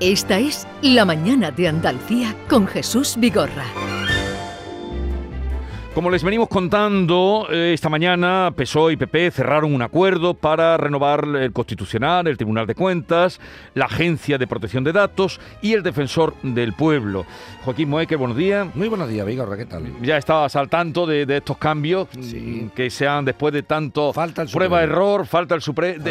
Esta es La Mañana de Andalucía con Jesús Vigorra. Como les venimos contando, eh, esta mañana PSOE y PP cerraron un acuerdo para renovar el Constitucional, el Tribunal de Cuentas, la Agencia de Protección de Datos y el Defensor del Pueblo. Joaquín Moeque, buenos días. Muy buenos días, Vigorra, ¿qué tal? Ya estabas al tanto de, estos cambios sí. que sean después de tanto falta el prueba-error, falta el, Supremo,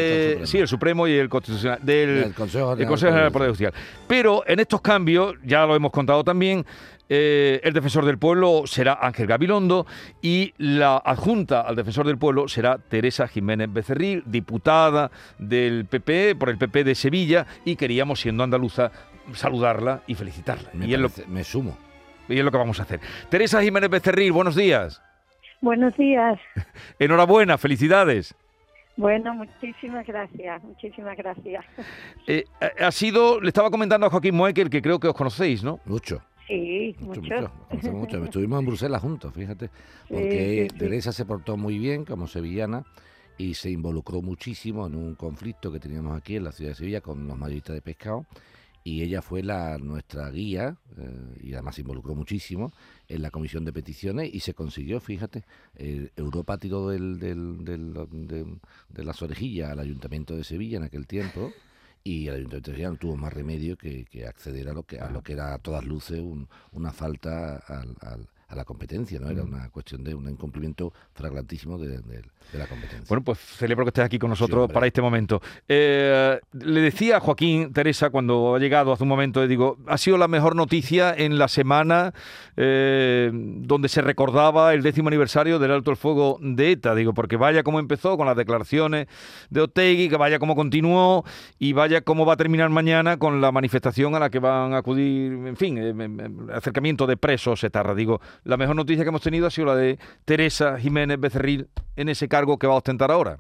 sí, el Supremo y el Constitucional, del el Consejo General de Poder Judicial. Pero en estos cambios, ya lo hemos contado también, eh, el defensor del pueblo será Ángel Gabilondo y la adjunta al defensor del pueblo será Teresa Jiménez Becerril, diputada del PP, por el PP de Sevilla, y queríamos, siendo andaluza, saludarla y felicitarla. Me, y parece, me sumo. Y es lo que vamos a hacer. Teresa Jiménez Becerril, buenos días. Buenos días. Enhorabuena, felicidades. Bueno, muchísimas gracias, muchísimas gracias. Eh, ha sido, le estaba comentando a Joaquín Moekel, que creo que os conocéis, ¿no? Mucho. Sí, mucho. mucho. mucho. mucho. Estuvimos en Bruselas juntos, fíjate, porque Sí. Teresa se portó muy bien como sevillana y se involucró muchísimo en un conflicto que teníamos aquí en la ciudad de Sevilla con los mayoristas de pescado y ella fue la nuestra guía eh, y además se involucró muchísimo en la comisión de peticiones y se consiguió, fíjate, eh, Europa tiró del, del- del- de, de las orejillas al ayuntamiento de Sevilla en aquel tiempo y el ayuntamiento de no tuvo más remedio que, que acceder a lo que a lo que era a todas luces un- una falta al- al- a la competencia, ¿no? Era una cuestión de un incumplimiento flagrantísimo de, de- de la competencia. Bueno, pues celebro que estés aquí con nosotros para este momento. Eh, le decía a Joaquín, Teresa, cuando ha llegado hace un momento, le digo, ha sido la mejor noticia en la semana eh, donde se recordaba el décimo aniversario del alto el fuego de ETA. Digo, porque vaya como empezó con las declaraciones de Otegui, que vaya como continuó y vaya cómo va a terminar mañana con la manifestación a la que van a acudir, en fin, eh, acercamiento de presos etarra. Digo, la mejor noticia que hemos tenido ha sido la de Teresa Jiménez Becerril en ese cargo que va a ostentar ahora.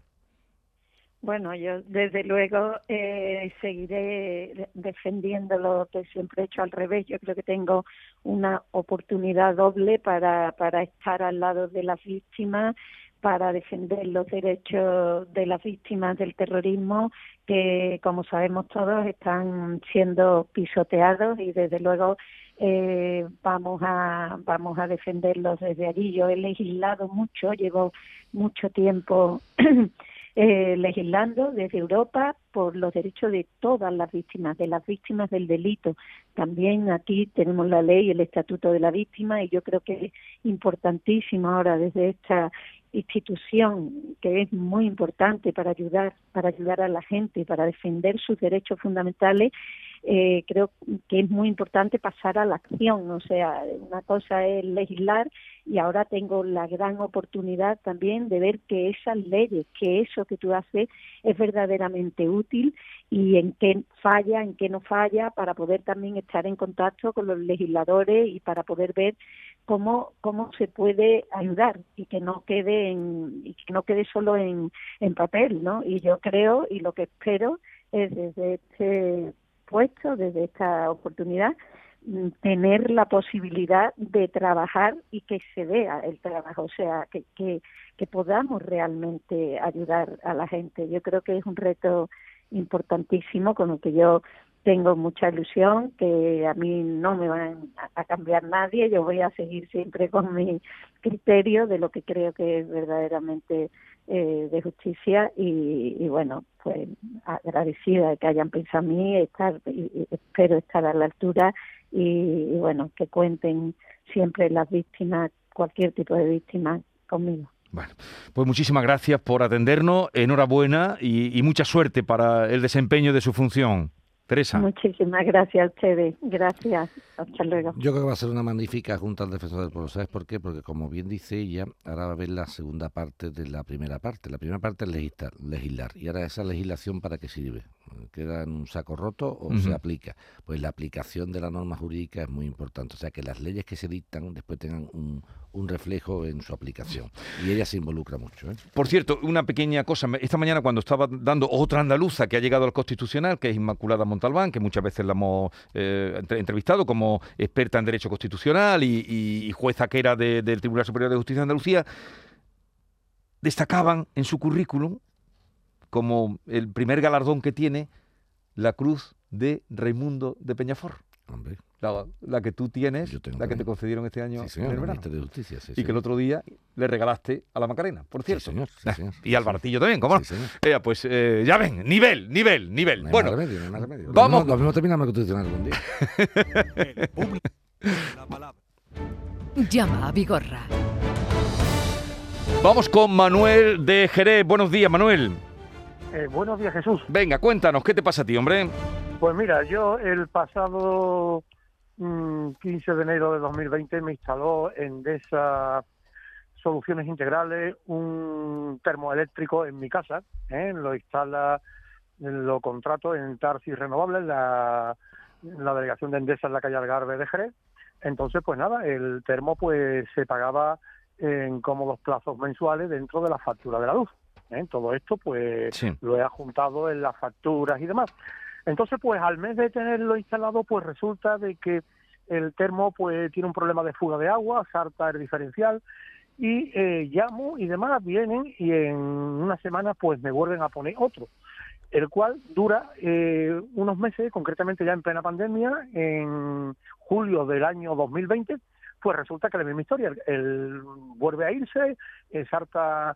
Bueno, yo desde luego eh, seguiré de- defendiendo lo que siempre he hecho al revés. Yo creo que tengo una oportunidad doble para, para estar al lado de las víctimas, para defender los derechos de las víctimas del terrorismo, que como sabemos todos están siendo pisoteados y desde luego eh, vamos a vamos a defenderlos desde allí. Yo he legislado mucho, llevo mucho tiempo eh, legislando desde Europa por los derechos de todas las víctimas, de las víctimas del delito. También aquí tenemos la ley, el Estatuto de la Víctima, y yo creo que es importantísimo ahora desde esta institución que es muy importante para ayudar para ayudar a la gente para defender sus derechos fundamentales eh, creo que es muy importante pasar a la acción o sea una cosa es legislar y ahora tengo la gran oportunidad también de ver que esas leyes que eso que tú haces es verdaderamente útil y en qué falla en qué no falla para poder también estar en contacto con los legisladores y para poder ver cómo cómo se puede ayudar y que no quede en y que no quede solo en, en papel no y yo creo y lo que espero es desde este puesto desde esta oportunidad mm, tener la posibilidad de trabajar y que se vea el trabajo o sea que que, que podamos realmente ayudar a la gente. Yo creo que es un reto importantísimo con el que yo tengo mucha ilusión, que a mí no me van a, cambiar nadie, yo voy a seguir siempre con mi criterio de lo que creo que es verdaderamente eh, de justicia y, bueno, pues agradecida de que hayan pensado en mí, estar, y, espero estar a la altura y, bueno, que cuenten siempre las víctimas, cualquier tipo de víctima conmigo. Bueno, pues muchísimas gracias por atendernos, enhorabuena y mucha suerte para el desempeño de su función. Teresa. Muchísimas gracias a ustedes. Gracias. Hasta luego. Yo creo que va a ser una magnífica Junta al Defensor del Pueblo. ¿Sabes por qué? Porque, como bien dice ella, ahora va a ver la segunda parte de la primera parte. La primera parte es legislar. legislar. Y ahora esa legislación, ¿para qué sirve? ¿Queda en un saco roto o se aplica? Pues la aplicación de la norma jurídica es muy importante. O sea, que las leyes que se dictan después tengan un, un reflejo en su aplicación. Y ella se involucra mucho. ¿eh? Por cierto, una pequeña cosa. Esta mañana cuando estaba dando otra andaluza que ha llegado al Constitucional, que es Inmaculada Montalbán, que muchas veces la hemos eh, entre- entrevistado como experta en Derecho Constitucional y, y- y jueza que era de- del Tribunal Superior de Justicia de Andalucía, destacaban en su currículum como el primer galardón que tiene la Cruz de Raimundo de Peñafort. Hombre, La, la que tú tienes, la que te concedieron este año sí, señor, en el verano. De Justicia, sí, y que el señor. otro día le regalaste a la Macarena, por Sí, cierto. señor, sí, Ah, señor. Y al Baratillo también, ¿cómo no? Sí, señor. Eh, pues eh, ya ven, nivel, nivel, nivel. No hay bueno, más remedio, no hay más remedio. Lo vamos- mismo- Lo mismo terminamos constitucional algún día. Llama a Vigorra. vamos con Manuel de Jerez. Buenos días, Manuel. Eh, buenos días, Jesús. Venga, cuéntanos, ¿qué te pasa a ti, hombre? Pues mira, yo el pasado mm, 15 de enero de 2020 me instaló en esas soluciones integrales un termoeléctrico en mi casa. ¿eh? Lo instala, lo contrato en Tarsis Renovables, la, la delegación de Endesa en la calle Algarve de Jerez. Entonces, pues nada, el termo pues se pagaba en cómodos plazos mensuales dentro de la factura de la luz. ¿Eh? Todo esto pues Sí. lo he adjuntado en las facturas y demás. Entonces, pues al mes de tenerlo instalado, pues resulta de que el termo pues tiene un problema de fuga de agua, salta el diferencial y eh, llamo y demás, vienen y en una semana pues me vuelven a poner otro, el cual dura eh, unos meses, concretamente ya en plena pandemia, en julio del año 2020, pues resulta que la misma historia, el, el vuelve a irse, eh, salta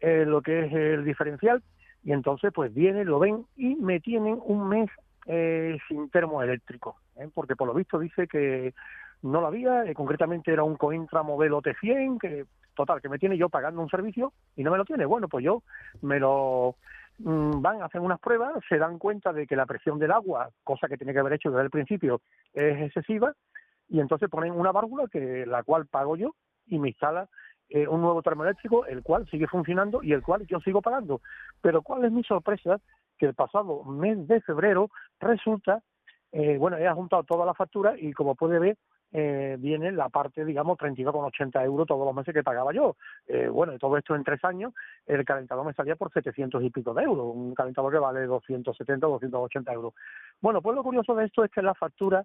eh, lo que es el diferencial y entonces pues vienen, lo ven y me tienen un mes eh, sin termoeléctrico, ¿eh? porque por lo visto dice que no lo había, eh, concretamente era un Cointra modelo T100, que total, que me tiene yo pagando un servicio y no me lo tiene. Bueno, pues yo me lo mm, van, hacen unas pruebas, se dan cuenta de que la presión del agua, cosa que tiene que haber hecho desde el principio, es excesiva y entonces ponen una válvula que la cual pago yo y me instala eh, un nuevo termoeléctrico, el cual sigue funcionando y el cual yo sigo pagando. Pero ¿cuál es mi sorpresa? Que el pasado mes de febrero resulta, eh, bueno, he juntado toda la factura y como puede ver, eh, viene la parte, digamos, 32,80 euros todos los meses que pagaba yo. Eh, bueno, todo esto en tres años, el calentador me salía por 700 y pico de euros, un calentador que vale 270 o 280 euros. Bueno, pues lo curioso de esto es que la factura,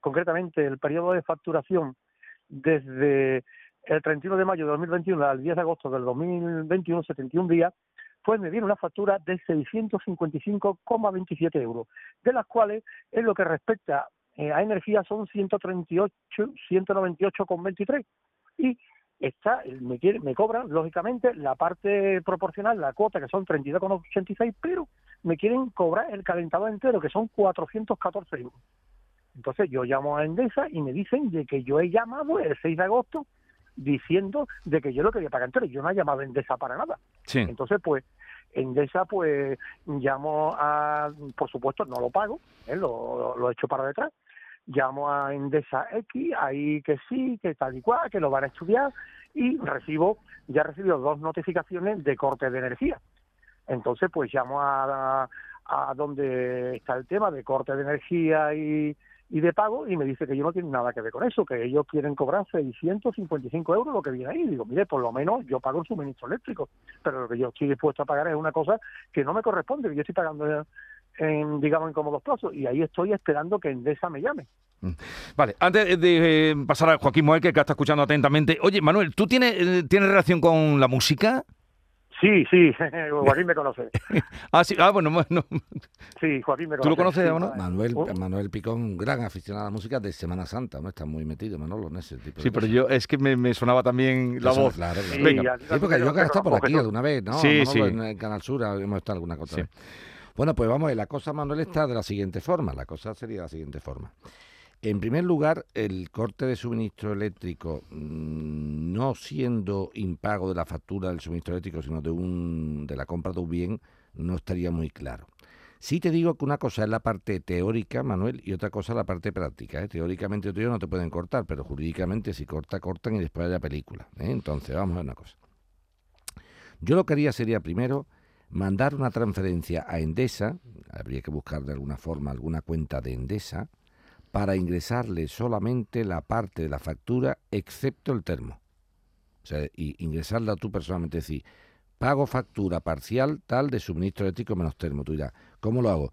concretamente el periodo de facturación desde el 31 de mayo de 2021 al 10 de agosto del 2021, 71 días, pues me viene una factura de 655,27 euros, de las cuales, en lo que respecta eh, a energía, son 138, 198,23. Y está, me, quiere, me cobran, lógicamente, la parte proporcional, la cuota, que son 32,86, pero me quieren cobrar el calentador entero, que son 414 euros. Entonces yo llamo a Endesa y me dicen de que yo he llamado el 6 de agosto diciendo de que yo lo quería pagar entero. Yo no he llamado a Endesa para nada. Sí. Entonces, pues, Endesa, pues, llamo a, por supuesto, no lo pago, ¿eh? lo, lo echo para detrás. Llamo a Endesa X, ahí que sí, que tal y cual, que lo van a estudiar, y recibo, ya he recibido dos notificaciones de corte de energía. Entonces, pues llamo a, a donde está el tema de corte de energía y, y de pago y me dice que yo no tiene nada que ver con eso, que ellos quieren cobrar 655 euros lo que viene ahí. Digo, mire, por lo menos yo pago el suministro eléctrico, pero lo que yo estoy dispuesto a pagar es una cosa que no me corresponde, que yo estoy pagando en, digamos, en cómodos plazos y ahí estoy esperando que Endesa me llame. Vale, antes de eh, pasar a Joaquín Moel, que está escuchando atentamente. Oye, Manuel, ¿tú tienes, eh, tienes relación con la música? Sí, sí, Joaquín me conoce. Ah, sí, ah, bueno, bueno. Sí, Joaquín me conoce. ¿Tú lo conoces sí. o no? Manuel, Oh. Manuel Picón, un gran aficionado a la música de Semana Santa, ¿no? Está muy metido, Manolo, en ese tipo de Sí, pero yo es que me, me sonaba también la Eso, voz. Claro, claro. Sí, Venga. Sí, porque yo te he estado por aquí Jesús. alguna vez, ¿no? Sí, Manolo, sí. En el Canal Sur hemos estado alguna cosa Sí. Bueno, pues vamos, a ver, la cosa, Manuel, está de la siguiente forma. La cosa sería de la siguiente forma. En primer lugar, el corte de suministro eléctrico, mm, no siendo impago de la factura del suministro eléctrico, sino de, un, de la compra de un bien, no estaría muy claro. Sí te digo que una cosa es la parte teórica, Manuel, y otra cosa la parte práctica. ¿eh? Teóricamente ellos no te pueden cortar, pero jurídicamente si corta, cortan y después haya película. ¿eh? Entonces, vamos a ver una cosa. Yo lo que haría sería primero mandar una transferencia a Endesa, habría que buscar de alguna forma alguna cuenta de Endesa, para ingresarle solamente la parte de la factura excepto el termo. O sea, y ingresarla tú personalmente, es decir, pago factura parcial tal de suministro eléctrico menos termo. Tú dirás, ¿cómo lo hago?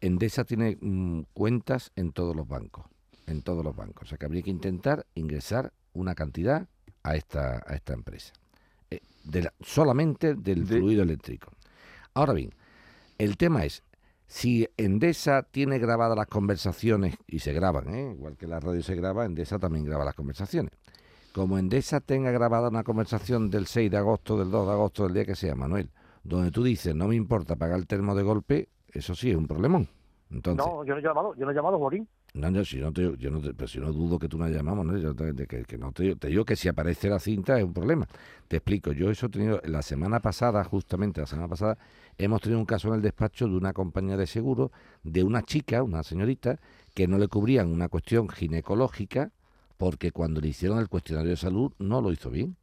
Endesa tiene mm, cuentas en todos los bancos, en todos los bancos. O sea que habría que intentar ingresar una cantidad a esta, a esta empresa. Eh, de la- solamente del De- fluido eléctrico. Ahora bien, el tema es, Si Endesa tiene grabadas las conversaciones, y se graban, ¿eh? igual que la radio se graba, Endesa también graba las conversaciones. Como Endesa tenga grabada una conversación del 6 de agosto, del 2 de agosto, del día que sea, Manuel, donde tú dices, no me importa pagar el termo de golpe, eso sí es un problemón. Entonces, No, yo no he llamado, yo no he llamado Borín. no, no, si no te, yo no te- pero si no dudo que tú no llamamos, ¿no? Yo te, de que, que no te, te digo que si aparece la cinta es un problema. Te explico, yo eso he tenido, la semana pasada, justamente la semana pasada, hemos tenido un caso en el despacho de una compañía de seguro, de una chica, una señorita, que no le cubrían una cuestión ginecológica, porque cuando le hicieron el cuestionario de salud no lo hizo bien.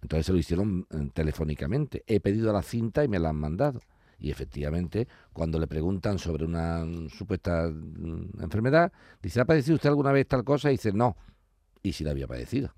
Entonces se lo hicieron eh, telefónicamente. He pedido la cinta y me la han mandado. Y efectivamente, cuando le preguntan sobre una mm, supuesta mm, enfermedad, dice, ¿ha padecido usted alguna vez tal cosa? Y dice, no. Y si la había padecido.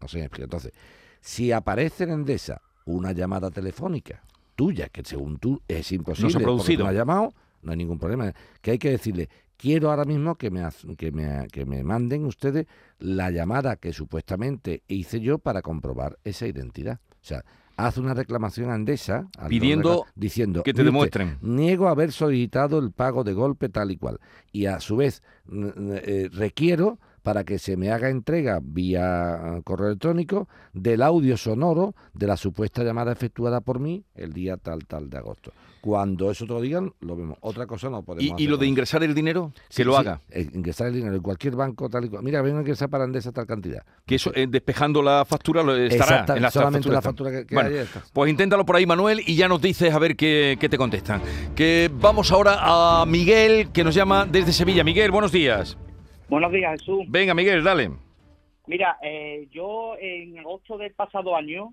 No sé, entonces, si aparece en Endesa una llamada telefónica tuya, que según tú es imposible, porque producido. tú no has llamado, no hay ningún problema. Que hay que decirle, quiero ahora mismo que me, que me, que me manden ustedes la llamada que supuestamente hice yo para comprobar esa identidad. O sea, haz una reclamación a Endesa al Pidiendo recla- diciendo que te "Mire usted, demuestren. niego haber solicitado el pago de golpe tal y cual. Y a su vez eh, requiero para que se me haga entrega vía eh, correo electrónico del audio sonoro de la supuesta llamada efectuada por mí el día tal tal de agosto. Cuando eso te lo digan, lo vemos. Otra cosa no podemos ¿Y, lo de ingresar el dinero? Que Sí, lo sí, haga. eh, ingresar el dinero en cualquier banco tal y cual. Mira, vengo a ingresar para Endesa tal cantidad. Que eso, eh, despejando la factura, lo estará Exacta- en la solamente la factura. factura que, que Bueno. Pues inténtalo por ahí, Manuel, y ya nos dices a ver qué, qué te contestan. Que vamos ahora a Miguel, que nos llama desde Sevilla. Miguel, buenos días. Buenos días, Jesús. Venga, Miguel, dale. Mira, eh, yo en agosto del pasado año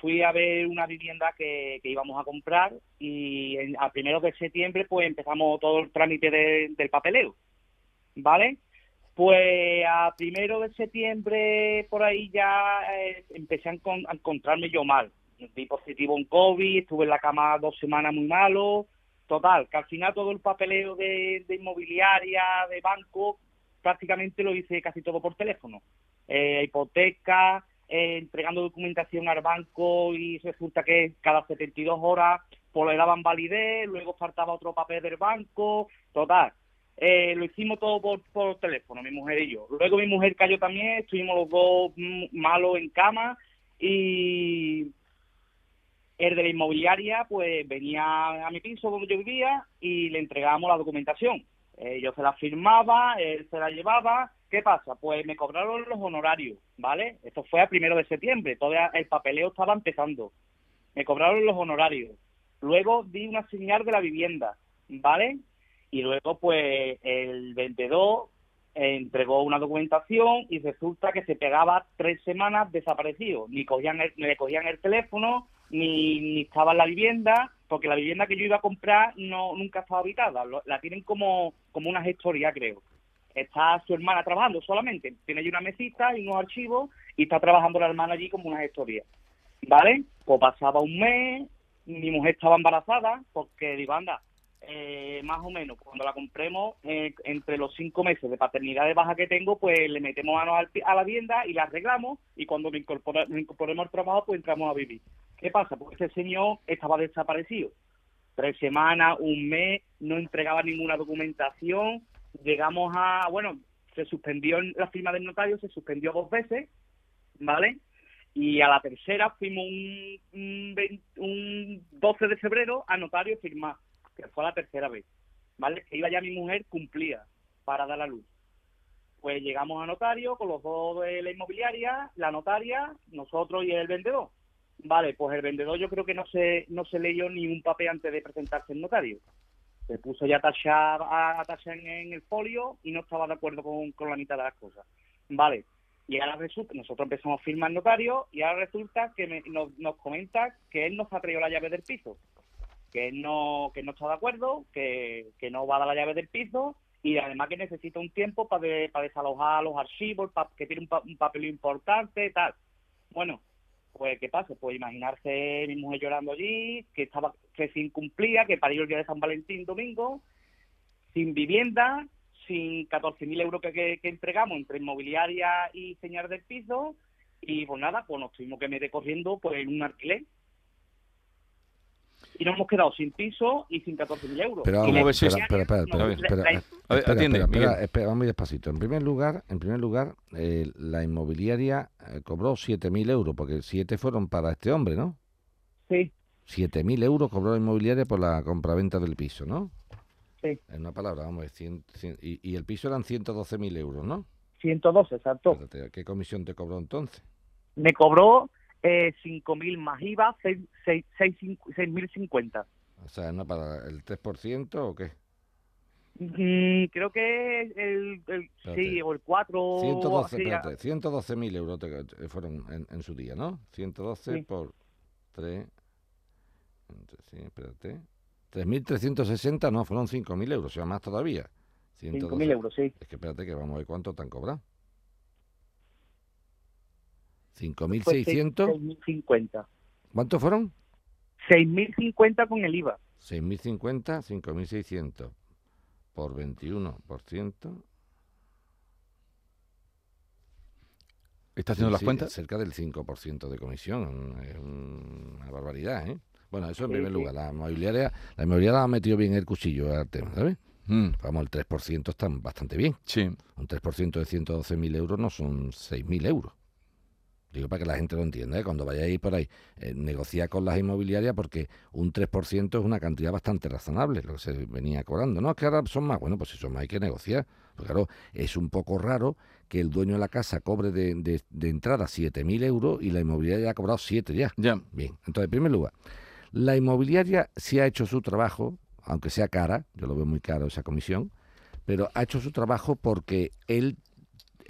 fui a ver una vivienda que, que íbamos a comprar y en- a primeros de septiembre pues empezamos todo el trámite de- del papeleo, ¿vale? Pues a primero de septiembre por ahí ya eh, empecé a, encon- a encontrarme yo mal. Di positivo en COVID, estuve en la cama dos semanas muy malo. Total, que al final todo el papeleo de, de inmobiliaria, de banco, prácticamente lo hice casi todo por teléfono. Eh, hipoteca, eh, entregando documentación al banco y resulta que cada 72 horas pues le daban validez, luego faltaba otro papel del banco, total. Eh, lo hicimos todo por, por teléfono, mi mujer y yo. Luego mi mujer cayó también, estuvimos los dos mm, malos en cama y el de la inmobiliaria pues venía a mi piso donde yo vivía y le entregábamos la documentación. Eh, yo se la firmaba, él se la llevaba. ¿Qué pasa? Pues me cobraron los honorarios, ¿vale? Esto fue a primero de septiembre, todavía el papeleo estaba empezando. Me cobraron los honorarios. Luego di una señal de la vivienda, ¿vale? Y luego, pues, el vendedor entregó una documentación y resulta que se pegaba tres semanas desaparecido. Ni cogían el, ni le cogían el teléfono, ni, ni estaba en la vivienda, porque la vivienda que yo iba a comprar no nunca estaba habitada. La tienen como, como una gestoría, creo. Está su hermana trabajando solamente. Tiene allí una mesita y unos archivos y está trabajando la hermana allí como una gestoría. ¿Vale? Pues pasaba un mes, mi mujer estaba embarazada, porque digo, anda, eh, más o menos, cuando la compremos, eh, entre los cinco meses de paternidad de baja que tengo, pues le metemos manos a la vivienda y la arreglamos y cuando me, incorpora- me incorporemos al trabajo, pues entramos a vivir. ¿Qué pasa? Pues este señor estaba desaparecido. Tres semanas, un mes, no entregaba ninguna documentación. Llegamos a, bueno, se suspendió en la firma del notario, se suspendió dos veces, ¿vale? Y a la tercera fuimos un, un, 20 un 12 de febrero a notario firmar, que fue la tercera vez, ¿vale? Que iba ya mi mujer, cumplía para dar la luz. Pues llegamos a notario con los dos de la inmobiliaria, la notaria, nosotros y el vendedor. Vale, pues el vendedor yo creo que no se, no se leyó ni un papel antes de presentarse el notario. Se puso ya a tachar, a tachar en, en el folio y no estaba de acuerdo con, con la mitad de las cosas. Vale, y ahora resulta, nosotros empezamos a firmar notario y ahora resulta que me- nos, nos comenta que él nos ha traído la llave del piso, que él no, que no está de acuerdo, que, que no va a dar la llave del piso y además que necesita un tiempo para para desalojar los archivos, para que tiene un, pa- un papel importante, tal. Bueno, pues ¿qué pasa? Pues imaginarse mi mujer llorando allí, que estaba que se incumplía, que parió el día de San Valentín domingo, sin vivienda, sin 14.000 euros que entregamos entre inmobiliaria y señal del piso, y pues nada, pues nos tuvimos que meter corriendo pues en un alquiler. Y nos hemos quedado sin piso y sin 14.000 euros. Pero, ¿Cómo ves espera, eso? espera, espera, espera, espera, A ver, espera, atiende, espera, espera, vamos muy despacito. En primer lugar, en primer lugar, eh, la inmobiliaria eh, cobró 7.000 euros, porque 7 fueron para este hombre, ¿no? Sí, 7.000 euros cobró la inmobiliaria por la compraventa del piso, ¿no? sí, En una palabra, vamos, es cien- cien- y, y el piso eran 112.000 euros, ¿no? 112, exacto. Espérate, ¿Qué comisión te cobró entonces? Me cobró eh, 5.000 más IVA, seis- seis- seis cincu- 6.050. O sea, ¿no para el 3% o qué? Mm, creo que el, el sí, o el 4 112, así, espérate, 112.000 euros te- fueron en, en su día, ¿no? 112 Sí. por 3, sí, espérate. 3.360, no, fueron 5.000 euros, o sea, más todavía. 112. 5.000 euros, sí. Es que espérate que vamos a ver cuánto te han cobrado. Pues 5.600, 6.050. ¿cuántos fueron? 6.050 con el IVA. 6.050, 5.600 por 21%. ¿Está haciendo Sí, las sí, cuentas? Cerca del 5% de comisión. Es un- una barbaridad, ¿eh? Bueno, eso en Sí, primer sí. lugar. La inmobiliaria, la inmobiliaria ha metido bien el cuchillo al tema, ¿sabes? Mm, Vamos, el 3% está bastante bien. sí. Un 3% de 112.000 euros no son 6.000 euros. Digo para que la gente lo entienda, ¿eh? cuando vayáis por ahí, eh, negociar con las inmobiliarias porque un 3% es una cantidad bastante razonable, lo que se venía cobrando. No, es que ahora son más, bueno, pues si son más hay que negociar. Porque claro, es un poco raro que el dueño de la casa cobre de, de, de entrada 7.000 euros y la inmobiliaria ha cobrado 7 ya. Ya. Bien, entonces, en primer lugar, la inmobiliaria sí ha hecho su trabajo, aunque sea cara, yo lo veo muy caro esa comisión, pero ha hecho su trabajo porque él,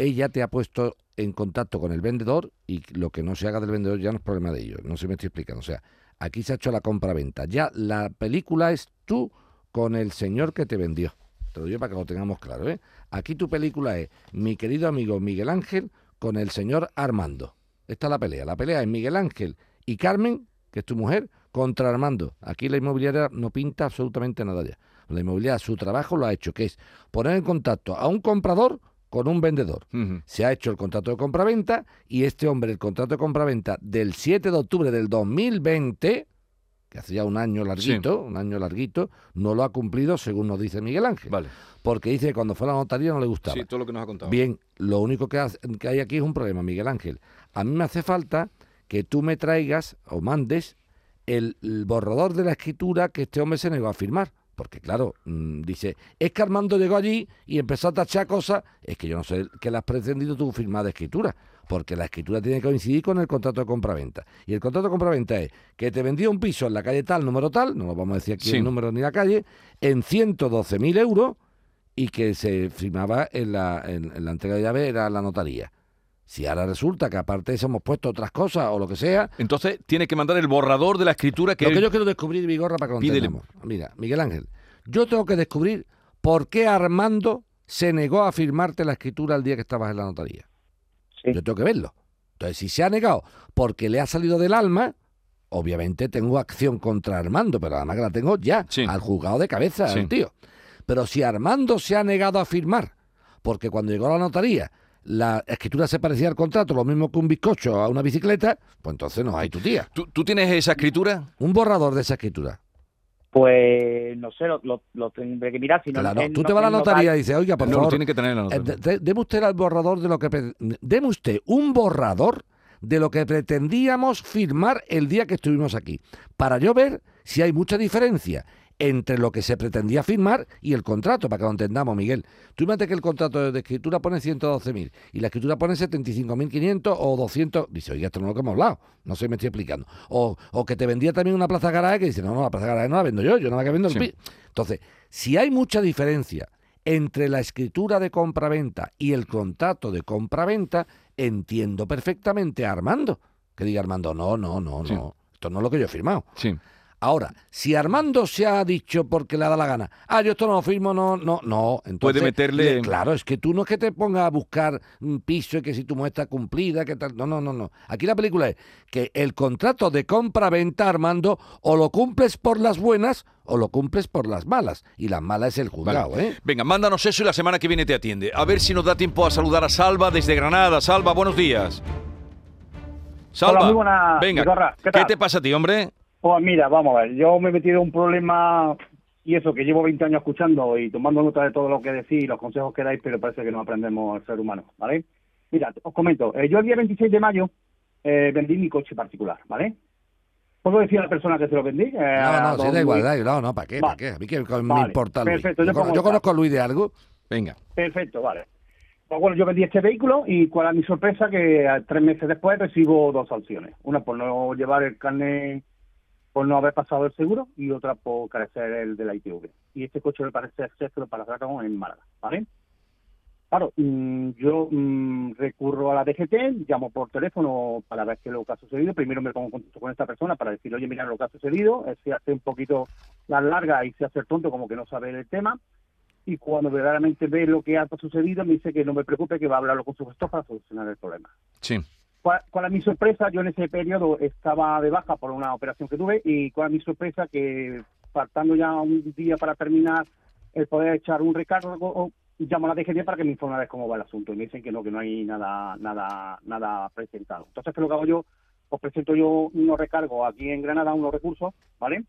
ella te ha puesto en contacto con el vendedor y lo que no se haga del vendedor ya no es problema de ellos. No se me estoy explicando. O sea, aquí se ha hecho la compra-venta. Ya la película es tú con el señor que te vendió. Te lo digo para que lo tengamos claro. ¿eh? Aquí tu película es mi querido amigo Miguel Ángel con el señor Armando. Esta es la pelea. La pelea es Miguel Ángel y Carmen, que es tu mujer, contra Armando. Aquí la inmobiliaria no pinta absolutamente nada ya. La inmobiliaria su trabajo lo ha hecho, que es poner en contacto a un comprador con un vendedor. Se ha hecho el contrato de compraventa y este hombre el contrato de compraventa del 7 de octubre del 2020, que hace ya un año larguito, un año larguito, no lo ha cumplido según nos dice Miguel Ángel. Vale. Porque dice que cuando fue a la notaría no le gustaba. Sí, todo lo que nos ha contado. Bien, lo único que, hace- que hay aquí es un problema, Miguel Ángel. A mí me hace falta que tú me traigas o mandes el, el borrador de la escritura que este hombre se negó a firmar. Porque claro, mm, dice, es que Armando llegó allí y empezó a tachar cosas. Es que yo no sé que le has pretendido tú firmar de escritura. Porque la escritura tiene que coincidir con el contrato de compraventa. Y el contrato de compraventa es que te vendía un piso en la calle tal, número tal, no lo vamos a decir aquí Sí. el número ni la calle, en 112.000 euros y que se firmaba en la, en, en la entrega de llave era la notaría. Si ahora resulta que aparte de eso hemos puesto otras cosas o lo que sea, Entonces tiene que mandar el borrador de la escritura que, lo que yo quiero descubrir, Vigorra, para que lo. Mira, Miguel Ángel, yo tengo que descubrir por qué Armando se negó a firmarte la escritura el día que estabas en la notaría. Sí. Yo tengo que verlo. Entonces, si se ha negado porque le ha salido del alma, obviamente tengo acción contra Armando, pero además que la tengo ya, Sí. al juzgado de cabeza, Sí. el tío. Pero si Armando se ha negado a firmar, porque cuando llegó a la notaría la escritura se parecía al contrato, lo mismo que un bizcocho a una bicicleta, pues entonces no hay tu tía. ¿Tú, tú tienes esa escritura? Un borrador de esa escritura. Pues no sé, lo, lo, lo tendré que mirar. Si no, Claro, tú te vas a la notaría y dices, oiga, por no, favor, tiene que tener en la eh, notaría. de- deme usted el borrador de lo que... Deme usted un borrador de lo que pretendíamos firmar el día que estuvimos aquí, para yo ver si hay mucha diferencia entre lo que se pretendía firmar y el contrato, para que lo entendamos, Miguel. Tú imagínate que el contrato de escritura pone 112.000 y la escritura pone 75.500 o 200. Dice, oiga, esto no es lo que hemos hablado. No sé, me estoy explicando. O, o que te vendía también una plaza garaje que dice, no, no, la plaza garaje no la vendo yo, yo nada que vendo el Sí. pi-". Entonces, si hay mucha diferencia entre la escritura de compraventa y el contrato de compraventa, entiendo perfectamente a Armando. Que diga Armando, no, no, no, Sí. no. Esto no es lo que yo he firmado. Sí. Ahora, si Armando se ha dicho porque le da la gana, ah, yo esto no lo firmo, no, no, no. Entonces, Puede meterle- le- Claro, es que tú no es que te pongas a buscar un piso y que si tu mujer está cumplida, que tal. No, no, no, no. Aquí la película es que el contrato de compra-venta, Armando, o lo cumples por las buenas o lo cumples por las malas. Y las malas es el juzgado, Vale. ¿eh? Venga, mándanos eso y la semana que viene te atiende. A ver si nos da tiempo a saludar a Salva desde Granada. Salva, buenos días. Salva, Hola, muy buenas, venga. ¿Qué ¿qué te pasa a ti, hombre? Pues mira, vamos a ver, yo me he metido en un problema y eso que llevo 20 años escuchando y tomando nota de todo lo que decís y los consejos que dais, pero parece que no aprendemos el ser humano, ¿vale? Mira, os comento, eh, yo el día 26 de mayo eh, vendí mi coche particular, ¿vale? ¿Puedo decir a la persona que se lo vendí? Eh, No, no, si don da igual, Luis. da igual, no, no, ¿para qué? ¿Para Vale. qué? A mí que me Vale, importa Luis. perfecto, yo yo, con- conozco a Luis de algo. Venga. Perfecto, vale. Pues bueno, yo vendí este vehículo y cuál es mi sorpresa que tres meses después recibo dos sanciones. Una por no llevar el carnet, por no haber pasado el seguro y otra por carecer el de la ITV. Y este coche me parece ser que lo pararon en Málaga, ¿vale? Claro, mm, yo mm, recurro a la DGT, llamo por teléfono para ver qué es lo que ha sucedido. Primero me pongo en contacto con esta persona para decir, oye, mira lo que ha sucedido. Él se hace un poquito la larga y se hace el tonto como que no sabe el tema y cuando verdaderamente ve lo que ha sucedido me dice que no me preocupe, que va a hablarlo con su gestor para solucionar el problema. Sí. ¿Cuál, es mi sorpresa? Yo en ese periodo estaba de baja por una operación que tuve y cuál es mi sorpresa que faltando ya un día para terminar el poder echar un recargo, llamo a la DGT para que me informe de cómo va el asunto y me dicen que no, que no hay nada nada nada presentado. Entonces, ¿qué es lo que hago yo? Os presento yo unos recargos aquí en Granada, unos recursos, ¿vale?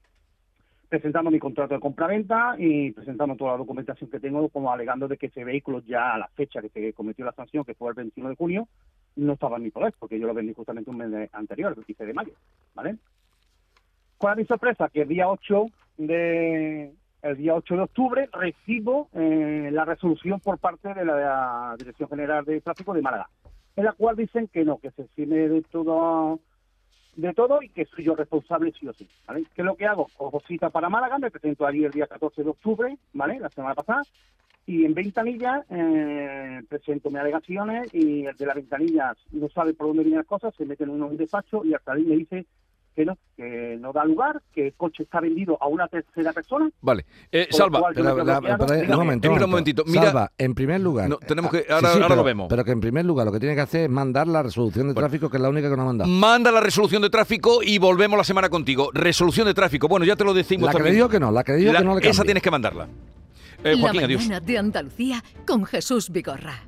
Presentando mi contrato de compraventa y presentando toda la documentación que tengo como alegando de que ese vehículo ya a la fecha que se cometió la sanción, que fue el 21 de junio, no estaba en mi poder, porque yo lo vendí justamente un mes anterior, el 15 de mayo, ¿vale? ¿Cuál es mi sorpresa? Que el día 8 de el día 8 de octubre recibo eh, la resolución por parte de la Dirección General de Tráfico de Málaga, en la cual dicen que no, que se exime de todo de todo y que soy yo responsable sí o sí, ¿vale? ¿Qué es lo que hago? Cojo cita para Málaga, me presento allí el día 14 de octubre, ¿vale? La semana pasada, y en ventanilla eh, presento mis alegaciones y el de la ventanilla no sabe por dónde vienen las cosas, se mete en un despacho y hasta ahí me dice que no, que no da lugar, que el coche está vendido a una tercera persona. Vale. Eh, Salva, Pero, la- pero, un momento, momentito. Mira- Salva, en primer lugar. No, tenemos que- ah, ahora- ahora pero, lo vemos. Pero que en primer lugar lo que tiene que hacer es mandar la resolución de Bueno. tráfico, que es la única que nos ha mandado. Manda la resolución de tráfico y volvemos la semana contigo. Resolución de tráfico. Bueno, ya te lo decimos La que también. digo que no, la que digo La- que no le Esa tienes que mandarla. Eh, la Joaquín, adiós. mañana de Andalucía con Jesús Vigorra.